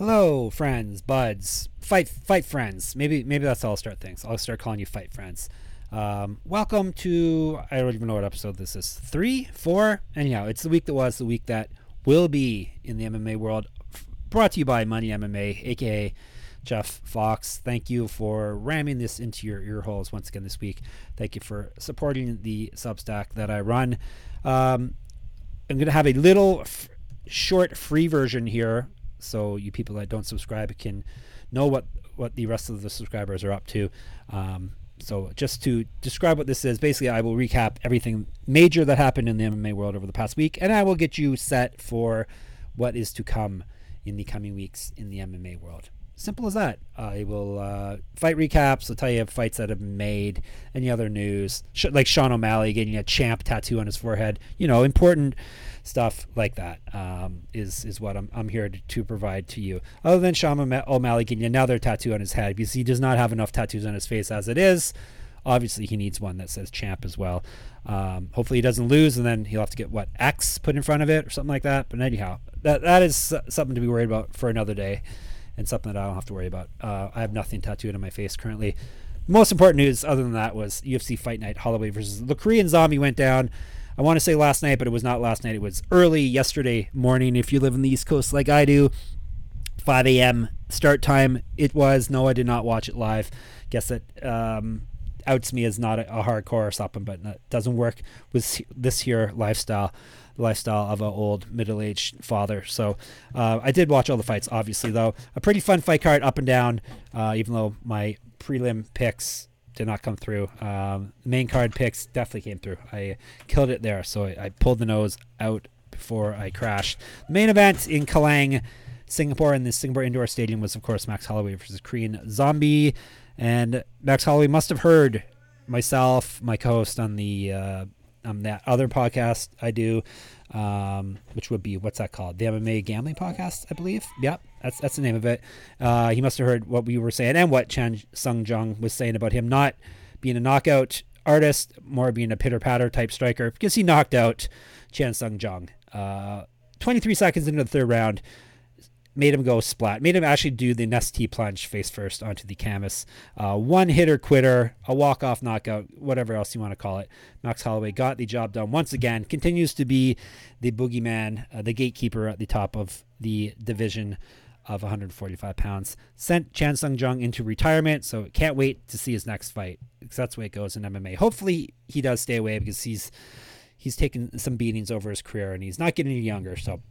Hello, friends, buds, fight, fight friends. Maybe, maybe that's how I'll start things. I'll start calling you fight friends. Um, welcome to I don't even know what episode this is. Three, four. Anyhow, it's the week that was, the week that will be in the MMA world. Brought to you by Money MMA, aka Jeff Fox. Thank you for ramming this into your ear holes once again this week. Thank you for supporting the Substack that I run. Um, I'm going to have a little f- short free version here so you people that don't subscribe can know what what the rest of the subscribers are up to. Um, so just to describe what this is, basically I will recap everything major that happened in the MMA world over the past week, and I will get you set for what is to come in the coming weeks in the MMA world. Simple as that. I will uh, fight recaps. I'll tell you of fights that have been made, any other news, like Sean O'Malley getting a champ tattoo on his forehead. You know, important stuff like that um, is is what I'm, I'm here to, to, provide to you. Other than Sean O'Malley getting another tattoo on his head because he does not have enough tattoos on his face as it is. Obviously, he needs one that says champ as well. Um, hopefully, he doesn't lose, and then he'll have to get what X put in front of it or something like that. But anyhow, that that is something to be worried about for another day, and something that I don't have to worry about. Uh, I have nothing tattooed on my face currently. most important news, other than that, was UFC Fight Night Holloway versus the Korean Zombie went down. I want to say last night, but it was not last night. It was early yesterday morning. If you live in the East Coast like I do, 5 a.m. start time. It was. No, I did not watch it live. Guess that um, outs me as not a, a hardcore or something, but it doesn't work with this here lifestyle lifestyle of an old middle-aged father. So uh, I did watch all the fights, obviously, though. A pretty fun fight card up and down, uh, even though my prelim picks did not come through. Um, main card picks definitely came through. I killed it there, so I, I, pulled the nose out before I crashed. The main event in Kallang, Singapore, in the Singapore Indoor Stadium was, of course, Max Holloway versus Korean Zombie. And Max Holloway must have heard myself, my co-host on the uh, on that other podcast I do, um, which would be what's that called? The MMA Gambling Podcast, I believe. Yep, that's that's the name of it. Uh, he must have heard what we were saying and what Chan Sung Jung was saying about him not being a knockout artist, more being a pitter patter type striker, because he knocked out Chan Sung Jung. Uh, 23 seconds into the third round, made him go splat, made him actually do the Nestea plunge face first onto the canvas. Uh, one hitter quitter, a walk off knockout, whatever else you want to call it. Max Holloway got the job done once again, continues to be the boogeyman, uh, the gatekeeper at the top of the division of 145 pounds. Sent Chan Sung Jung into retirement, so can't wait to see his next fight because that's the way it goes in MMA. Hopefully he does stay away because he's he's taken some beatings over his career and he's not getting any younger. So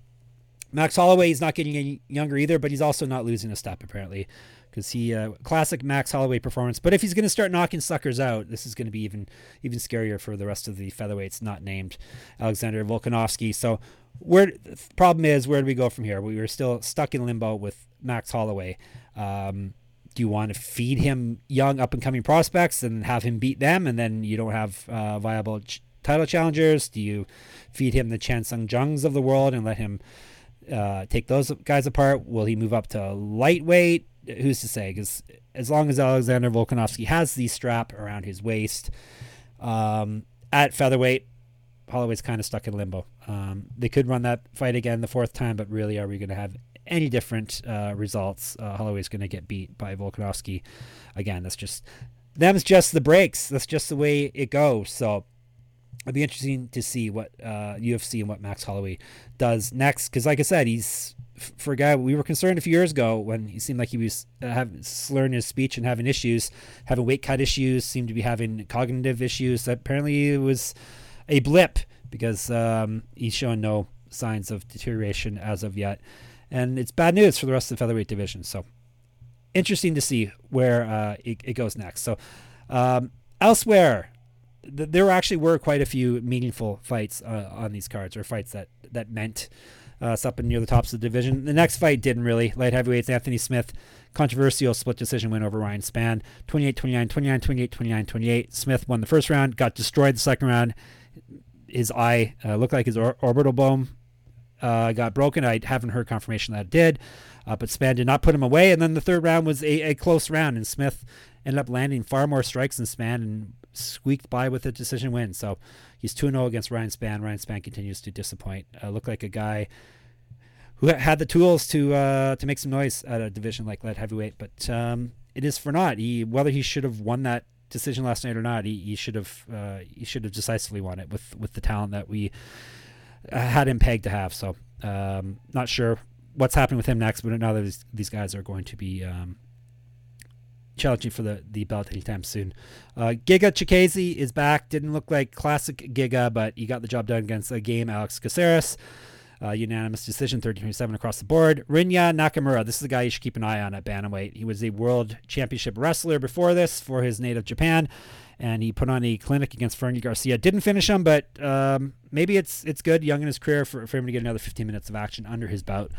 Max Holloway is not getting any younger either, but he's also not losing a step apparently because he uh, classic Max Holloway performance. But if he's going to start knocking suckers out, this is going to be even even scarier for the rest of the featherweights not named Alexander Volkanovski. So where the problem is, where do we go from here? We were still stuck in limbo with Max Holloway. Um, do you want to feed him young up and coming prospects and have him beat them, and then you don't have uh, viable ch- title challengers? Do you feed him the Chan Sung Jungs of the world and let him? Uh, take those guys apart? Will he move up to lightweight? Who's to say? Because as long as Alexander Volkanovski has the strap around his waist um, at featherweight, Holloway's kind of stuck in limbo. Um, they could run that fight again the fourth time, but really, are we going to have any different uh, results? Uh, Holloway's going to get beat by Volkanovski again. That's just them's just the breaks. That's just the way it goes. So it'd be interesting to see what uh, UFC and what Max Holloway does next. Because, like I said, he's for a guy we were concerned a few years ago when he seemed like he was uh, having slurring his speech and having issues, having weight cut issues, seemed to be having cognitive issues. Apparently, it was a blip because um, he's showing no signs of deterioration as of yet, and it's bad news for the rest of the featherweight division. So, interesting to see where uh, it, it, goes next. So, um, elsewhere th- there actually were quite a few meaningful fights uh, on these cards, or fights that that meant uh, something near the tops of the division. The next fight didn't really. Light heavyweights Anthony Smith, controversial split decision win over Ryan Spann, 28-29, 29-28, 29-28. Smith won the first round, got destroyed the second round. His eye uh, looked like his or- orbital bone uh, got broken. I haven't heard confirmation that it did, uh, but Spann did not put him away. And then the third round was a, a close round, and Smith ended up landing far more strikes than Spann and squeaked by with a decision win. So he's 2 0 against Ryan Spann. Ryan Spann continues to disappoint. Uh, looked like a guy who had the tools to uh, to make some noise at a division like light heavyweight. But um, it is for naught. He whether he should have won that decision last night or not, he, he should have uh, he should have decisively won it with with the talent that we uh, had him pegged to have. So um, not sure what's happening with him next, but now that these, these guys are going to be um, challenging for the, the belt anytime soon. Uh, Giga Chikadze is back. Didn't look like classic Giga, but he got the job done against a game Alex Caceres. Uh, unanimous decision, 13-27 across the board. Rinya Nakamura, this is a guy you should keep an eye on at bantamweight. He was a world championship wrestler before this for his native Japan, and he put on a clinic against Fernie Garcia. Didn't finish him, but um, maybe it's it's good, young in his career, for, for him to get another 15 minutes of action under his belt.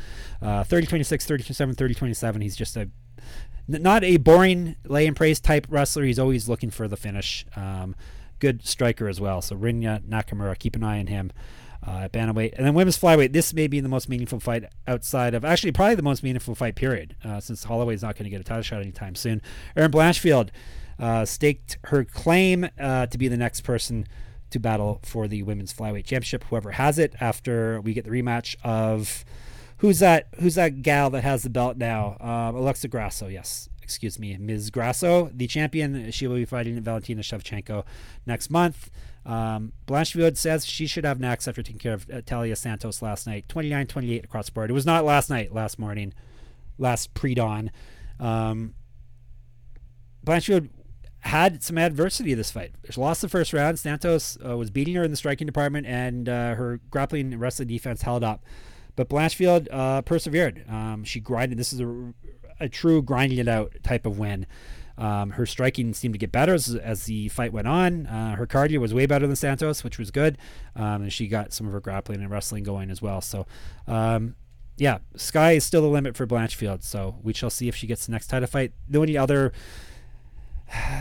Uh, 30-26, 30-27, 30-27. He's just a not a boring lay and pray type wrestler. He's always looking for the finish. Um, good striker as well. So Rinya Nakamura, keep an eye on him uh, at bantamweight. And then women's flyweight. This may be the most meaningful fight outside of actually probably the most meaningful fight period, uh, since Holloway's not going to get a title shot anytime soon. Erin Blanchfield uh, staked her claim uh, to be the next person to battle for the women's flyweight championship. Whoever has it after we get the rematch of who's that? Who's that gal that has the belt now? Um, Alexa Grasso. Yes, excuse me, Ms. Grasso, the champion. She will be fighting Valentina Shevchenko next month. Um, Blanchfield says she should have next after taking care of uh, Taila Santos last night. 29 28 across the board. It was not last night, last morning, last pre dawn. Um, Blanchfield had some adversity this fight. She lost the first round. Santos uh, was beating her in the striking department, and uh, her grappling and wrestling defense held up. But Blanchfield uh, persevered. Um, she grinded. This is a, a true grinding it out type of win. Um, her striking seemed to get better as, as the fight went on. Uh, her cardio was way better than Santos, which was good. Um, and she got some of her grappling and wrestling going as well. So, um, yeah, sky is still the limit for Blanchfield. So we shall see if she gets the next title fight. The only other,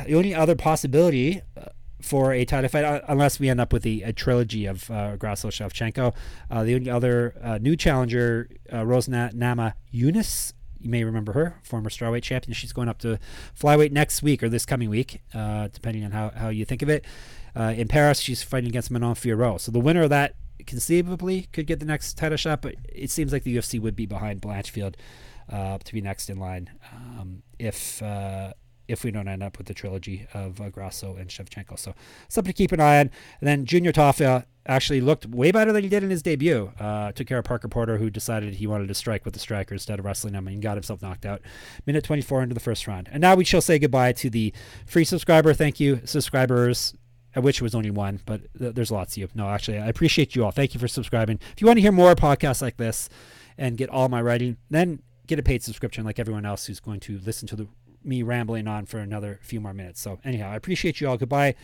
the only other possibility uh, for a title fight, uh, unless we end up with a, a trilogy of uh, Grasso Shevchenko, uh, the only other new challenger, Rosna Nama Yunus, you may remember her, former strawweight champion. She's going up to flyweight next week or this coming week, uh, depending on how, how you think of it. Uh, in Paris, she's fighting against Manon Fiorot. So the winner of that conceivably could get the next title shot, but it seems like the UFC would be behind Blanchfield uh, to be next in line um, if uh, if we don't end up with the trilogy of uh, Grasso and Shevchenko. So something to keep an eye on. And then Junior Tafa actually looked way better than he did in his debut. Uh, took care of Parker Porter, who decided he wanted to strike with the striker instead of wrestling him and got himself knocked out. Minute 24 into the first round. And now we shall say goodbye to the free subscriber. Thank you, subscribers. I wish it was only one, but th- there's lots of you. No, actually, I appreciate you all. Thank you for subscribing. If you want to hear more podcasts like this and get all my writing, then get a paid subscription like everyone else who's going to listen to the me rambling on for another few more minutes. So anyhow, I appreciate you all. Goodbye.